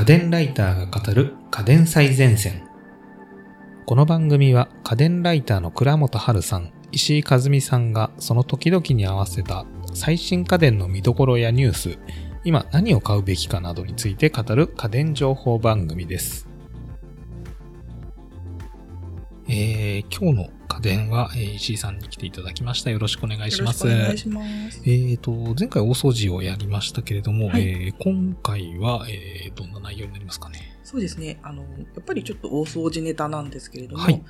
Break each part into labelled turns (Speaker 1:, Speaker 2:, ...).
Speaker 1: 家電ライターが語る家電最前線。この番組は家電ライターの倉本春さん、石井和美さんがその時々に合わせた最新家電の見どころやニュース、今何を買うべきかなどについて語る家電情報番組です。えー、今日の家電は、えー石井さんに来ていただきました。よろしくお願いします。
Speaker 2: よろしくお願いします。
Speaker 1: えーと、前回大掃除をやりましたけれども、
Speaker 2: はい
Speaker 1: えー今回は、えーどんな内容になりますかね？
Speaker 2: そうですね。あの、やっぱりちょっと大掃除ネタなんですけれども、
Speaker 1: はい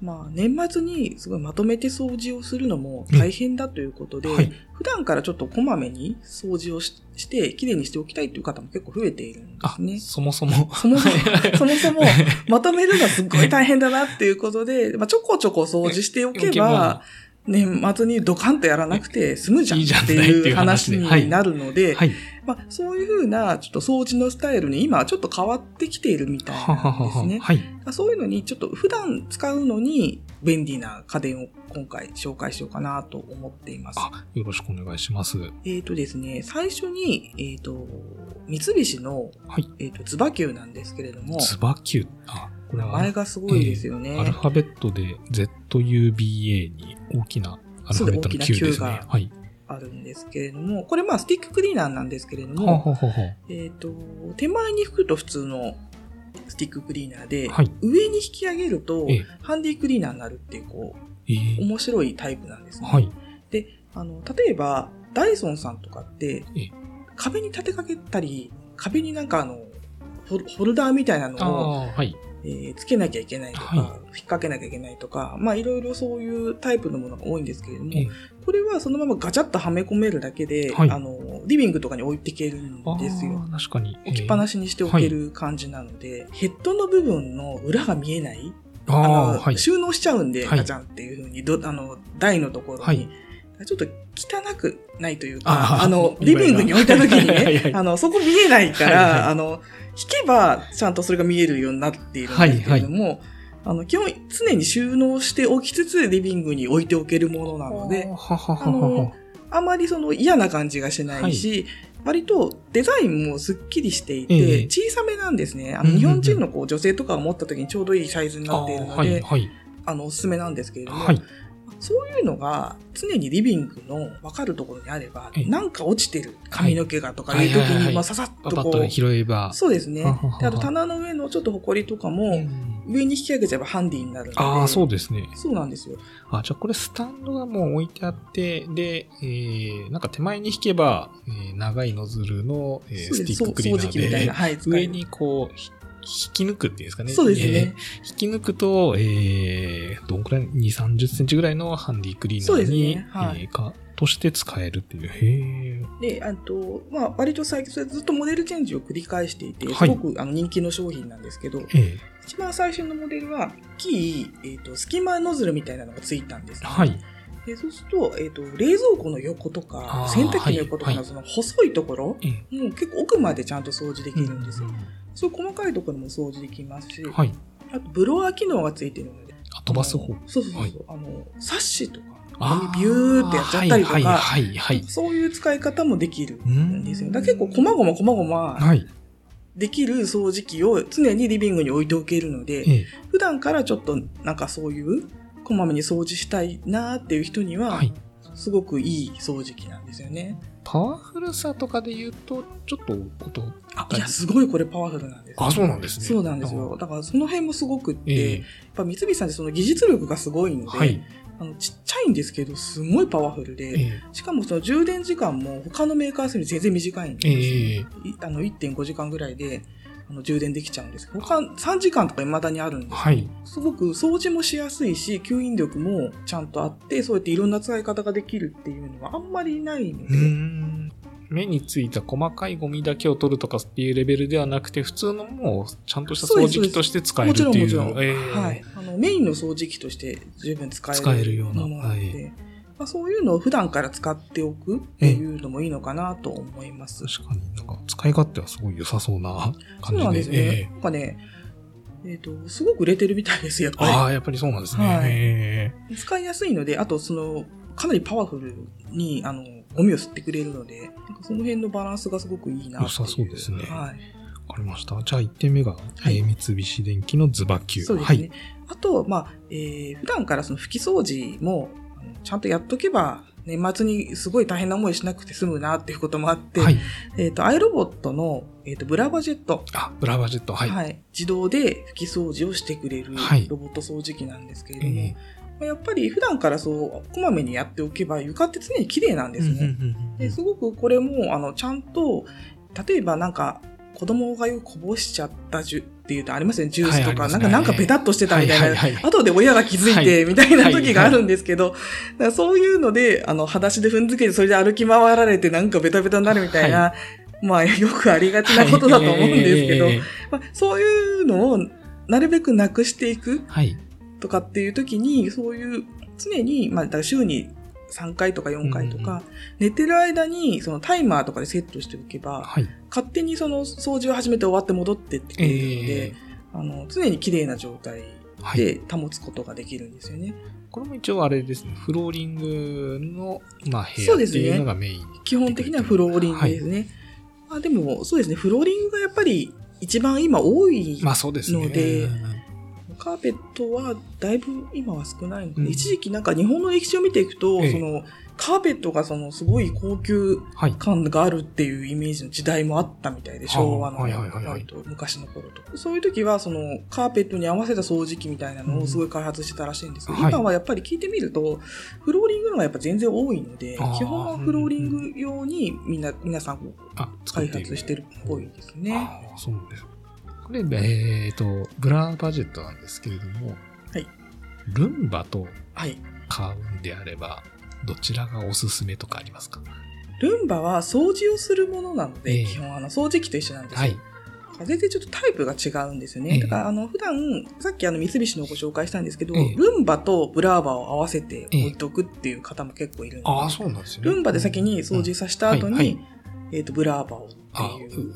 Speaker 2: まあ、年末にすごいまとめて掃除をするのも大変だということで、
Speaker 1: はい
Speaker 2: 普段からちょっとこまめに掃除をしして、きれいにしておきたいという方も結構増えているんで
Speaker 1: あ
Speaker 2: す、ね。
Speaker 1: そもそも。
Speaker 2: そもそも、そもそも、まとめるのはすっごい大変だなっていうことで、まあ、ちょこちょこ掃除しておけば、年末にドカンとやらなくて済むじゃんって
Speaker 1: ないう
Speaker 2: 話になるので、
Speaker 1: はい。
Speaker 2: まあ、そういうふうな、ちょっと掃除のスタイルに今はちょっと変わってきているみたい。なんですね。
Speaker 1: はい。
Speaker 2: そういうのに、ちょっと普段使うのに便利な家電を今回紹介しようかなと思っています。
Speaker 1: あ、よろしくお願いします。
Speaker 2: えっ、とですね、最初に、えっ、と、三菱の、
Speaker 1: はい。
Speaker 2: えっ、と、ツバキューなんですけれども、
Speaker 1: ツバキュー。あ、これ
Speaker 2: 名
Speaker 1: は、
Speaker 2: 前がすごいですよね。
Speaker 1: アルファベットで ZUBA に大きなアルファベットの Q です。ねはい。
Speaker 2: あるんですけれども、これまあスティッククリーナーなんですけれど
Speaker 1: は
Speaker 2: も、
Speaker 1: ははは。
Speaker 2: えっ、と、手前に引くと普通のスティッククリーナーで、
Speaker 1: はい。
Speaker 2: 上に引き上げると
Speaker 1: ええ、
Speaker 2: ハンディクリーナーになるっていう、こ
Speaker 1: え
Speaker 2: う、
Speaker 1: ー
Speaker 2: 面白いタイプなんですね。
Speaker 1: はい。
Speaker 2: で、あの、例えば、ダイソンさんとかって
Speaker 1: ええ、
Speaker 2: 壁に立てかけたり、壁になんかあの、ホルダーみたいなのを、
Speaker 1: はい。
Speaker 2: えーつけなきゃいけないとか、
Speaker 1: はい
Speaker 2: 引っ掛けなきゃいけないとか、まあいろいろそういうタイプのものが多いんですけれども、
Speaker 1: ええ
Speaker 2: これはそのままガチャッとはめ込めるだけで、
Speaker 1: はい
Speaker 2: あの、リビングとかに置いていけるん
Speaker 1: あ
Speaker 2: ですよ。
Speaker 1: ー確かに。
Speaker 2: 置きっぱな
Speaker 1: し。
Speaker 2: しにしておける感じなので、ヘッドの部分の裏が見えない？
Speaker 1: あ
Speaker 2: の、
Speaker 1: はい。
Speaker 2: 収納しちゃうんで、
Speaker 1: はい
Speaker 2: ガチャンっていう風に、どあの、台のところに、
Speaker 1: はい
Speaker 2: ちょっと汚くないというか、あの、リビングに置いた時に
Speaker 1: はいはい
Speaker 2: ね、あの、そこ見えないから、
Speaker 1: はいはい。
Speaker 2: あの、引けばちゃんとそれが見えるようになっているんですけれども、あの、基本、常に収納しておきつつ、リビングに置いておけるものなので、
Speaker 1: はははは
Speaker 2: あの、あまりその嫌な感じがしないし、割とデザインもすっきりしていて、
Speaker 1: ええ。
Speaker 2: 小さめなんですね。あの日本人のこう女性とかが持った時にちょうどいいサイズになっているので、
Speaker 1: はい、はい。
Speaker 2: あの、おすすめなんですけれども、
Speaker 1: はい。
Speaker 2: そういうのが常にリビングの分かるところにあれば
Speaker 1: ええ、
Speaker 2: なんか落ちてる髪の毛がとかいう時に、まあ、ささっ
Speaker 1: と
Speaker 2: とこう、
Speaker 1: 拾えば。
Speaker 2: そうですね。あと棚の上のちょっと埃とか
Speaker 1: う
Speaker 2: も、
Speaker 1: ん
Speaker 2: 上に引き上げちゃえばハンディになるので。
Speaker 1: ああ、そうですね。
Speaker 2: そうなんですよ。
Speaker 1: あ、じゃあこれスタンドがもう置いてあって、で、えー、なんか手前に引けば、えー長いノズルの、えースティッククリーナ
Speaker 2: そう掃除機みたい
Speaker 1: ー
Speaker 2: な。はい、
Speaker 1: 上にこう、ひ引き抜くっていうんですかね。
Speaker 2: そうですね。
Speaker 1: えー引き抜くと、えー、どんくらい ?2、30センチぐらいのハンディクリーナーに、
Speaker 2: ねはい
Speaker 1: えーか、として使えるっていう。へ
Speaker 2: で、あと、まあ、割と最近、ずっとモデルチェンジを繰り返していて、
Speaker 1: はい
Speaker 2: すごくあの人気の商品なんですけど、
Speaker 1: ーえ
Speaker 2: 一番最初のモデルは、大きい、えっ、と、隙間ノズルみたいなのがついたんです、
Speaker 1: ー、はい。
Speaker 2: でそうすると、えっ、と、冷蔵庫の横と
Speaker 1: あ
Speaker 2: か、
Speaker 1: ー
Speaker 2: 洗濯機の横とかの
Speaker 1: はい
Speaker 2: その細いところ、
Speaker 1: えー
Speaker 2: もう結構奥までちゃんと掃除できるんですよ。
Speaker 1: う
Speaker 2: そういう細かいところも掃除できますし、
Speaker 1: はい。
Speaker 2: あと、ブロワー機能がついてるので、
Speaker 1: あ、飛ばす方？
Speaker 2: そうそうそう、
Speaker 1: はい
Speaker 2: あの、サッシとか、ビューってやっちゃったりとか、
Speaker 1: はい、はい、はい。はい
Speaker 2: そういう使い方もできるんですよ。
Speaker 1: うん
Speaker 2: だ結構、細々細々、
Speaker 1: はい。
Speaker 2: できる掃除機を常にリビングに置いておけるので、
Speaker 1: えー
Speaker 2: 普段からちょっとなんかそういうこまめに掃除したいなっていう人には、
Speaker 1: はい。
Speaker 2: すごくいい掃除機なんですよね。
Speaker 1: パワフルさとかで言うと、ちょっと音、
Speaker 2: あ、いや、すごいこれパワフルなんです。
Speaker 1: あ、そうなんですね。
Speaker 2: そうなんですよ。だからその辺もすごくって、
Speaker 1: ええ
Speaker 2: やっぱ三菱さんってその技術力がすごいので、
Speaker 1: はい。
Speaker 2: あのちっちゃいんですけど、すごいパワフルで、
Speaker 1: え
Speaker 2: しかもその充電時間も他のメーカーより全然短いんですよ。
Speaker 1: ええ
Speaker 2: いあの1.5時間ぐらいであの充電できちゃうんですけど、他3時間とか未だにあるんですよ
Speaker 1: はい。
Speaker 2: すごく掃除もしやすいし、吸引力もちゃんとあって、そうやっていろんな使い方ができるっていうのはあんまりないの
Speaker 1: う
Speaker 2: で。
Speaker 1: 目についた細かいゴミだけを取るとかっていうレベルではなくて、普通のもうちゃんとした掃除機として使える
Speaker 2: も
Speaker 1: っていう。
Speaker 2: ちろんもちろん、
Speaker 1: ええ
Speaker 2: はい。あの、メインの掃除機として十分使える
Speaker 1: 使えるような
Speaker 2: ものなので、
Speaker 1: はい
Speaker 2: まあ、そういうのを普段から使っておくっていうのもいいのかなと思います。
Speaker 1: 確かにか使い勝手はすごい良さそうな
Speaker 2: そう
Speaker 1: 感じで。
Speaker 2: なんですね。
Speaker 1: え
Speaker 2: なんかね、えっ、と、すごく売れてるみたいですよ、やっぱり。
Speaker 1: ああ、やっぱりそうなんですね。
Speaker 2: はい
Speaker 1: え
Speaker 2: 使いやすいので、あとその、かなりパワフルに、あの、ゴミを吸ってくれるので、なんかその辺のバランスがすごくいいなっ。
Speaker 1: 良さそうですね
Speaker 2: はい。
Speaker 1: わかりました。じゃあ1点目が、
Speaker 2: はい
Speaker 1: えー三菱電機のズバキュー。
Speaker 2: そうですね。あと、まあ、えー普段からその拭き掃除も、ちゃんとやっとけば、年末にすごい大変な思いしなくて済むなっていうこともあって、
Speaker 1: はい。はい。
Speaker 2: えっ、と、アイロボットの、えっ、と、ブラバジェット。
Speaker 1: あ、ブラバジェット。はい。
Speaker 2: 自動で拭き掃除をしてくれる
Speaker 1: はい
Speaker 2: ロボット掃除機なんですけれども、
Speaker 1: え
Speaker 2: まあやっぱり普段からそう、こまめにやっておけば床って常に綺麗なん
Speaker 1: ー
Speaker 2: ですね。ですごくこれも、あの、ちゃんと、例えばなんか、子供がよくこぼしちゃったジュっていうとありますよね、ジュースとか、
Speaker 1: はいね。
Speaker 2: なんか、なんかベタっとしてたみたいな、
Speaker 1: はいはいはい。
Speaker 2: 後で親が気づいて、
Speaker 1: はい。
Speaker 2: みたいな時があるんですけど、だからそういうので、あの、裸足で踏んづけて、それで歩き回られて、なんかベタベタになるみたいな、まあ、よくありがちなことだと思うんですけど、まあ、そういうのを、なるべくなくしていく
Speaker 1: はい。
Speaker 2: とかっていう時に、そういう、常に、まあ、だから週に3回とか4回とか、
Speaker 1: うんうん
Speaker 2: 寝てる間に、そのタイマーとかでセットしておけば、
Speaker 1: はい。
Speaker 2: 勝手にその掃除を始めて終わって戻ってってくれるので、
Speaker 1: え
Speaker 2: あの、常に綺麗な状態
Speaker 1: ーはい。
Speaker 2: で保つことができるんですよね。
Speaker 1: これも一応あれですね。フローリングの、まあ、部屋っていうのがメイン。
Speaker 2: 基本的にはフローリングですね。まあでも、そうですね、フローリングがやっぱり一番今多い
Speaker 1: まあそうですね。
Speaker 2: カーペットはだいぶ今は少ないので、
Speaker 1: うん
Speaker 2: 一時期なんか日本の歴史を見ていくと、
Speaker 1: ええ
Speaker 2: そのカーペットがそのすごい高級
Speaker 1: はい。
Speaker 2: 感があるっていうイメージの時代もあったみたいで、昭和の
Speaker 1: はいはいはい
Speaker 2: 昔の頃と。そういう時はそのカーペットに合わせた掃除機みたいなのをすごい開発してたらしいんですけど、
Speaker 1: うんはい
Speaker 2: 今はやっぱり聞いてみると、フローリングのがやっぱ全然多いので、基本はフローリング用にみんな、皆さん開発してるっぽいですね。
Speaker 1: そうです。これ、えっ、と、ブラバジェットなんですけれども、
Speaker 2: はい。
Speaker 1: ルンバと
Speaker 2: はい。
Speaker 1: 買うんであれば、どちらがおすすめとかありますか？
Speaker 2: ルンバは掃除をするものなので、
Speaker 1: ええ
Speaker 2: 基本あの掃除機と一緒なんですよ。
Speaker 1: はい。
Speaker 2: 全然ちょっとタイプが違うんですよね。
Speaker 1: ええ
Speaker 2: だから、あの、普段、さっきあの、三菱のご紹介したんですけど、
Speaker 1: ええ
Speaker 2: ルンバとブラーバを合わせて置いとくっていう方も結構いるんで、
Speaker 1: ああ、そうなんですよね。
Speaker 2: ルンバで先に掃除させた後に、
Speaker 1: うんはいはい
Speaker 2: えっ、と、ブラーバを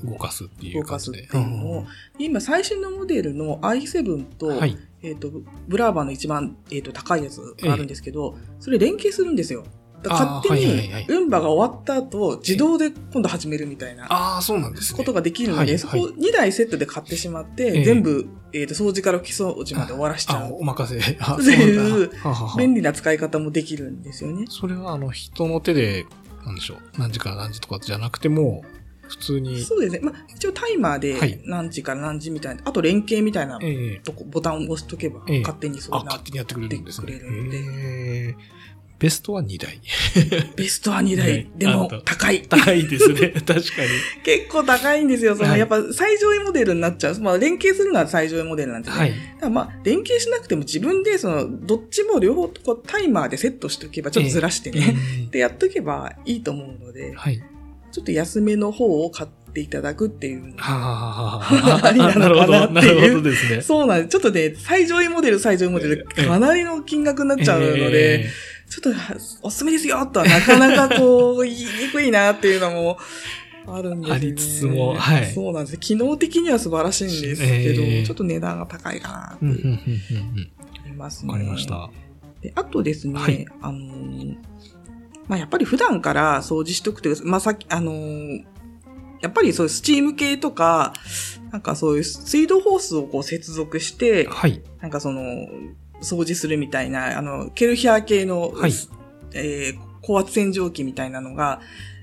Speaker 1: 動かすっていう
Speaker 2: 動かすっ。ていうのを、今最新のモデルの i7 と、
Speaker 1: うんはい。
Speaker 2: えっ、と、ブラーバの一番、えっ、と、高いやつがあるんですけど、それ連携するんですよ。勝手に、ルンバが終わった後、自動で今度始めるみたいな。
Speaker 1: ああ、そうなんですね。
Speaker 2: ことができるので、
Speaker 1: はい
Speaker 2: そこ
Speaker 1: はい
Speaker 2: 2台セットで買ってしまって、
Speaker 1: ええ
Speaker 2: 全部、えっ、と、掃除から拭き掃除まで終わらしちゃ
Speaker 1: あ、
Speaker 2: う。
Speaker 1: お任せ。あ、
Speaker 2: っていう便利な使い方もできるんですよね。
Speaker 1: それは、あの、人の手で、なんでしょう。何時から何時とかじゃなくても、普通に、
Speaker 2: そうですね。まあ、一応タイマー
Speaker 1: はい
Speaker 2: で何時から何時みたいな、あと連携みたいな
Speaker 1: ええ
Speaker 2: とこ、ボタンを押しとけば、
Speaker 1: ええ
Speaker 2: 勝手にそう
Speaker 1: あ、
Speaker 2: な
Speaker 1: 勝手にやってくれるんですね。
Speaker 2: やってくれるんで
Speaker 1: へーベストは2台。
Speaker 2: ベストは2台、
Speaker 1: ね
Speaker 2: でも高い。
Speaker 1: 高いですね。確かに。
Speaker 2: 結構高いんですよ。その、
Speaker 1: はい
Speaker 2: やっぱ最上位モデルになっちゃう。まあ、連携するのは最上位モデルなんですね。
Speaker 1: はい。
Speaker 2: まあ、連携しなくても自分で、その、どっちも両方こうタイマーでセットしておけば、ちょっとずらしてね、
Speaker 1: うん
Speaker 2: でやっとけばいいと思うので、
Speaker 1: はい。
Speaker 2: ちょっと安めの方を買っていただくっていうの
Speaker 1: はあ、はあはあ、
Speaker 2: ありなのかなっていう
Speaker 1: なるほど、なるほどですね。
Speaker 2: そうなんです。ちょっとね、最上位モデル、最上位モデル、
Speaker 1: ええ
Speaker 2: かなりの金額になっちゃうので、
Speaker 1: え
Speaker 2: ちょっとおすすめですよとはなかなかこう、言いにくいなっていうのもあるんですよね。
Speaker 1: ありつつもはい
Speaker 2: そうなんです。機能的には素晴らしいんですけど、
Speaker 1: ええ
Speaker 2: ちょっと値段が高いかなって。思いますね。
Speaker 1: わかりました。
Speaker 2: であとですね、
Speaker 1: はい
Speaker 2: あのーまあ、やっぱり普段から掃除しとくというか、まあ、さっき、あのーやっぱりそういうスチーム系とか、なんかそういう水道ホースをこう接続して、
Speaker 1: はい。
Speaker 2: なんかその、掃除するみたいな、あの、ケルヒャー系の、
Speaker 1: はい。
Speaker 2: えー高圧洗浄機みたいなのが、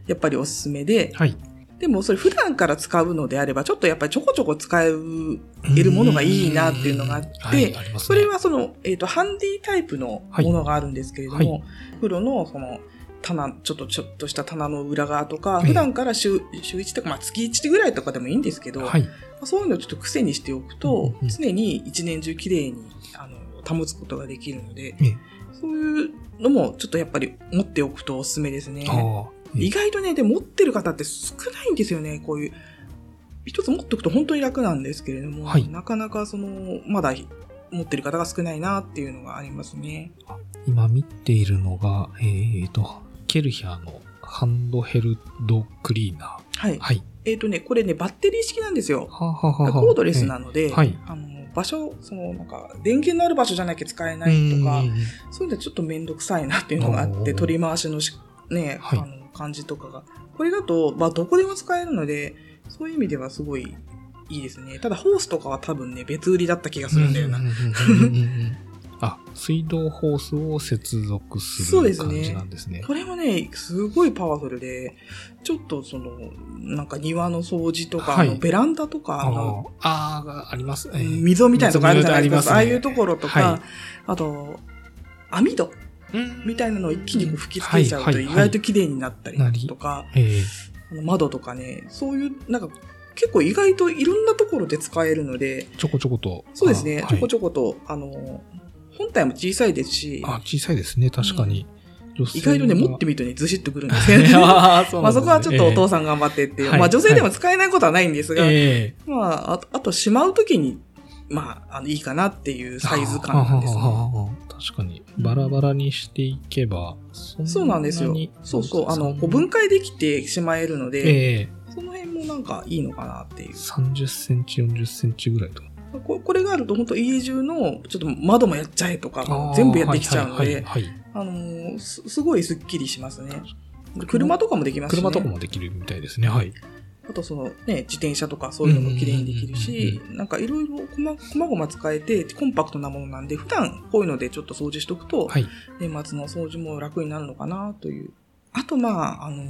Speaker 2: やっぱりおすすめで、
Speaker 1: はい。
Speaker 2: でもそれ普段から使うのであれば、ちょっとやっぱりちょこちょこ使えるものがいいなっていうのがあって、
Speaker 1: はい、ね。
Speaker 2: それはその、えっ、と、ハンディタイプのものがあるんですけれども、
Speaker 1: はい。は
Speaker 2: 風呂のその、棚、ちょっと、ちょっとした棚の裏側とか、
Speaker 1: ええ。
Speaker 2: 普段から週、週1とか、まあ月1ぐらいとかでもいいんですけど、
Speaker 1: はい。
Speaker 2: まあそういうのをちょっと癖にしておくと、
Speaker 1: うんうん。
Speaker 2: 常に一年中綺麗に、保つことができるので、
Speaker 1: え
Speaker 2: そういうのもちょっとやっぱり持っておくとおすすめですね。意外とね、で、持ってる方って少ないんですよね、こういう。一つ持っておくと本当に楽なんですけれども、
Speaker 1: はい
Speaker 2: なかなかその、まだ持ってる方が少ないなっていうのがありますね。
Speaker 1: 今見ているのが、えっ、と、ケルヒャーのハンドヘルドクリーナ
Speaker 2: はい。
Speaker 1: ー。はい。
Speaker 2: えっ、とね、これね、バッテリー式なんですよ。
Speaker 1: はあはあは
Speaker 2: コードレスなので、
Speaker 1: はい
Speaker 2: あの、場所、その、なんか、電源のある場所じゃなきゃ使えないとか
Speaker 1: う、ん
Speaker 2: そういうのはちょっとめんどくさいなっていうのがあって、取り回しのしね、
Speaker 1: はい
Speaker 2: あの、感じとかが。これだと、まあ、どこでも使えるので、そういう意味ではすごいいいですね。ただホースとかは多分ね、別売りだった気がするんだよな。
Speaker 1: あ、水道ホースを接続する
Speaker 2: そうですね。
Speaker 1: 感じなんですね。
Speaker 2: これもね、すごいパワフルで、ちょっとその、なんか庭の掃除とか、
Speaker 1: はい。
Speaker 2: ベランダとか、
Speaker 1: あ
Speaker 2: あの
Speaker 1: あー、あります。えー
Speaker 2: 溝みたいなとこあるじゃないですか。
Speaker 1: 溝
Speaker 2: ああいうところとか、
Speaker 1: はい。
Speaker 2: あと、網戸
Speaker 1: うん。
Speaker 2: みたいなのを一気にこう吹き付けちゃうと意外と綺麗になったりとか、窓とかね、そういう、なんか結構意外といろんなところで使えるので、
Speaker 1: ちょこちょこと。
Speaker 2: そうですね、
Speaker 1: あ
Speaker 2: ちょこちょこと、あの、本体も小さいですし、
Speaker 1: あ、小さいですね、確かに。女性
Speaker 2: 意外とね、
Speaker 1: が
Speaker 2: 持ってみるとね、ずしっとくるんですよね。
Speaker 1: あーそう
Speaker 2: まあそこはちょっとお父さん頑張ってっていう。
Speaker 1: はい
Speaker 2: まあ女性でも使えないことはないんですが、
Speaker 1: ええ
Speaker 2: まあ、ああとしまうときに、まあ、あの、いいかなっていうサイズ感なんですね。
Speaker 1: 確かに。バラバラにしていけば、そ
Speaker 2: そうなんですよ。そうそう。あの、こう分解できてしまえるので、
Speaker 1: ええ
Speaker 2: その辺もなんかいいのかなっていう。
Speaker 1: 30センチ、40センチぐらいと。
Speaker 2: ここれがあると本当家中の、ちょっと窓もやっちゃえとか全部やってきちゃうので、あのーす、すごいスッキリしますね。車とかもできますし、ね。
Speaker 1: 車とかもできるみたいですね。はい。
Speaker 2: あとそのね、自転車とかそういうのも綺麗にできるし
Speaker 1: うん、
Speaker 2: なんかいろいろこま、こまごま使えて、コンパクトなものなんで、普段こういうのでちょっと掃除しとくと、
Speaker 1: はい。
Speaker 2: 年末の掃除も楽になるのかなという。あとまあ、あのー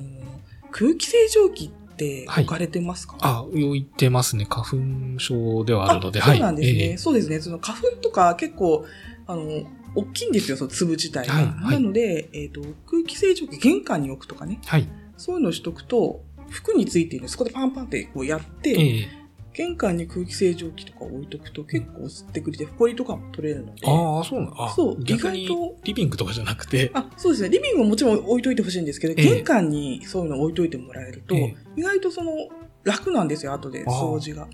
Speaker 2: 空気清浄機って
Speaker 1: はい
Speaker 2: 置かれてますか、
Speaker 1: あ、置いてますね。花粉症ではあるので、はい。
Speaker 2: そうなんですね、
Speaker 1: ええ
Speaker 2: そうですね。その花粉とか結構、あの、大きいんですよ、その粒自体が。
Speaker 1: はいはい
Speaker 2: なので、えっ、と、空気清浄機玄関に置くとかね、
Speaker 1: はい。
Speaker 2: そういうのをしとくと、服についているのでそこでパンパンってこうやって、
Speaker 1: ええ
Speaker 2: 玄関に空気清浄機とか置いとくと結構吸ってくれて、埃とかも取れるので。
Speaker 1: ああ、そうなのあ
Speaker 2: そう意外と
Speaker 1: リビングとかじゃなくて、
Speaker 2: あ、そうですね。リビングももちろん置いといてほしいんですけど、
Speaker 1: ええ
Speaker 2: 玄関にそういうの置いといてもらえると、
Speaker 1: ええ
Speaker 2: 意外とその、楽なんですよ、後で掃除が。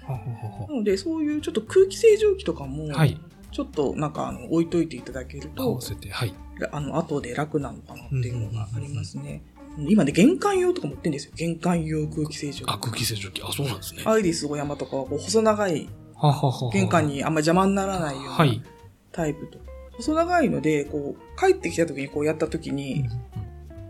Speaker 2: なので、そういうちょっと空気清浄機とかも、
Speaker 1: ははい。
Speaker 2: ちょっとなんかあの置いといていただける
Speaker 1: 合
Speaker 2: と
Speaker 1: わ、せて、はい。
Speaker 2: あの、後で楽なのかなっていうのがありますね。今ね、玄関用とか持ってるんですよ。玄関用空気清浄機。
Speaker 1: あ、空気清浄機。あ、そうなんですね。
Speaker 2: アイリスオーヤマとかはこう細長い
Speaker 1: はははは
Speaker 2: 玄関にあんまり邪魔にならないような
Speaker 1: はい。
Speaker 2: タイプと。細長いので、こう、帰ってきた時にこうやった時に、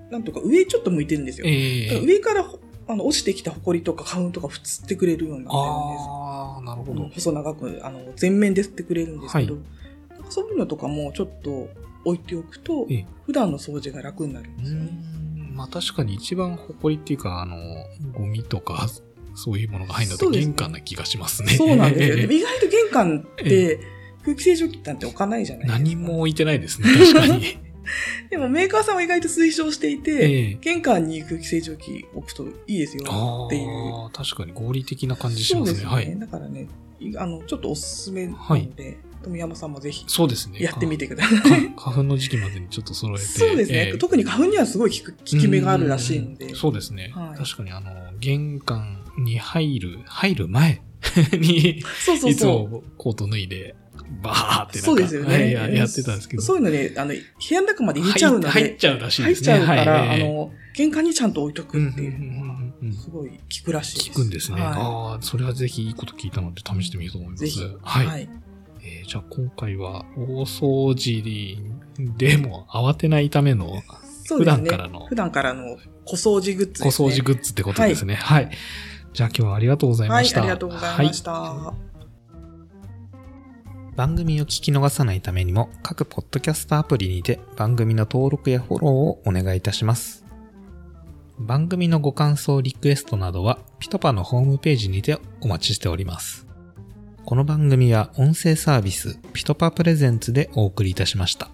Speaker 2: なんとか上ちょっと向いてるんですよ。
Speaker 1: ええ
Speaker 2: 上からほあの落ちてきた埃とか花粉とか吸ってくれるようになってるんです。
Speaker 1: ああ、なるほど
Speaker 2: うん。細長く、あの、全面で吸ってくれるんですけど、
Speaker 1: は
Speaker 2: そういうのとかもちょっと置いておくと
Speaker 1: ええ、
Speaker 2: 普段の掃除が楽になるん
Speaker 1: う
Speaker 2: ですよね。
Speaker 1: んまあ確かに一番埃っていうか、あの、ゴミとか、そういうものが入るのって玄関な気がしますね。
Speaker 2: そうなんですよ。
Speaker 1: え え
Speaker 2: でも意外と玄関って空気清浄機なんて置かないじゃないですか。
Speaker 1: 何も置いてないですね、確かに。
Speaker 2: でもメーカーさんは意外と推奨していて、
Speaker 1: ええ
Speaker 2: 玄関に空気清浄機置くといいですよっていう。
Speaker 1: 確かに合理的な感じしまね。
Speaker 2: ですすね。
Speaker 1: はい。
Speaker 2: だからね、いあの、ちょっ効すめなので、富山さんもぜひ
Speaker 1: そうですね。
Speaker 2: やってみてくだ
Speaker 1: か
Speaker 2: さい。
Speaker 1: 花粉の時期までにちょっと揃えて。
Speaker 2: そうですね、
Speaker 1: ええ
Speaker 2: 特に花粉にはすごい効く効き目があるらしいので。
Speaker 1: うんそうですね。
Speaker 2: はい
Speaker 1: 確かにあの、玄関に入る、入る前 に、
Speaker 2: そうそう
Speaker 1: いつ
Speaker 2: そ
Speaker 1: もコート脱いで、バーってなんか
Speaker 2: そうですよね
Speaker 1: はいややってたんですけ
Speaker 2: う。
Speaker 1: ど。
Speaker 2: そういうのね、あの、部屋の中まで入れちゃうので、
Speaker 1: 入入っちゃうらしい
Speaker 2: 入っ
Speaker 1: ですね。
Speaker 2: ちゃうから、
Speaker 1: はい
Speaker 2: あの、玄関にちゃんと置いとくっていうすごい効くらしいです。
Speaker 1: 聞くんですね。
Speaker 2: は
Speaker 1: ああ、それはぜひいいこと聞いたので試してみようと思います。はい。
Speaker 2: はい。
Speaker 1: えーじゃあ今回は大掃除でも慌てないための。普段からの
Speaker 2: 普段からの小掃除グッズ
Speaker 1: 小
Speaker 2: ですね。
Speaker 1: 掃除グッズってことですね。はい。じゃあ今日はありがとうござい
Speaker 2: はい、
Speaker 1: ました。
Speaker 2: ありがとうございました。
Speaker 1: はい番組を聞き逃さないためにも各ポッドキャストアプリにて番組の登録やフォローをお願いいたします。番組のご感想、リクエストなどはピトパのホームページにてお待ちしております。この番組は音声サービスピトパプレゼンツでお送りいたしました。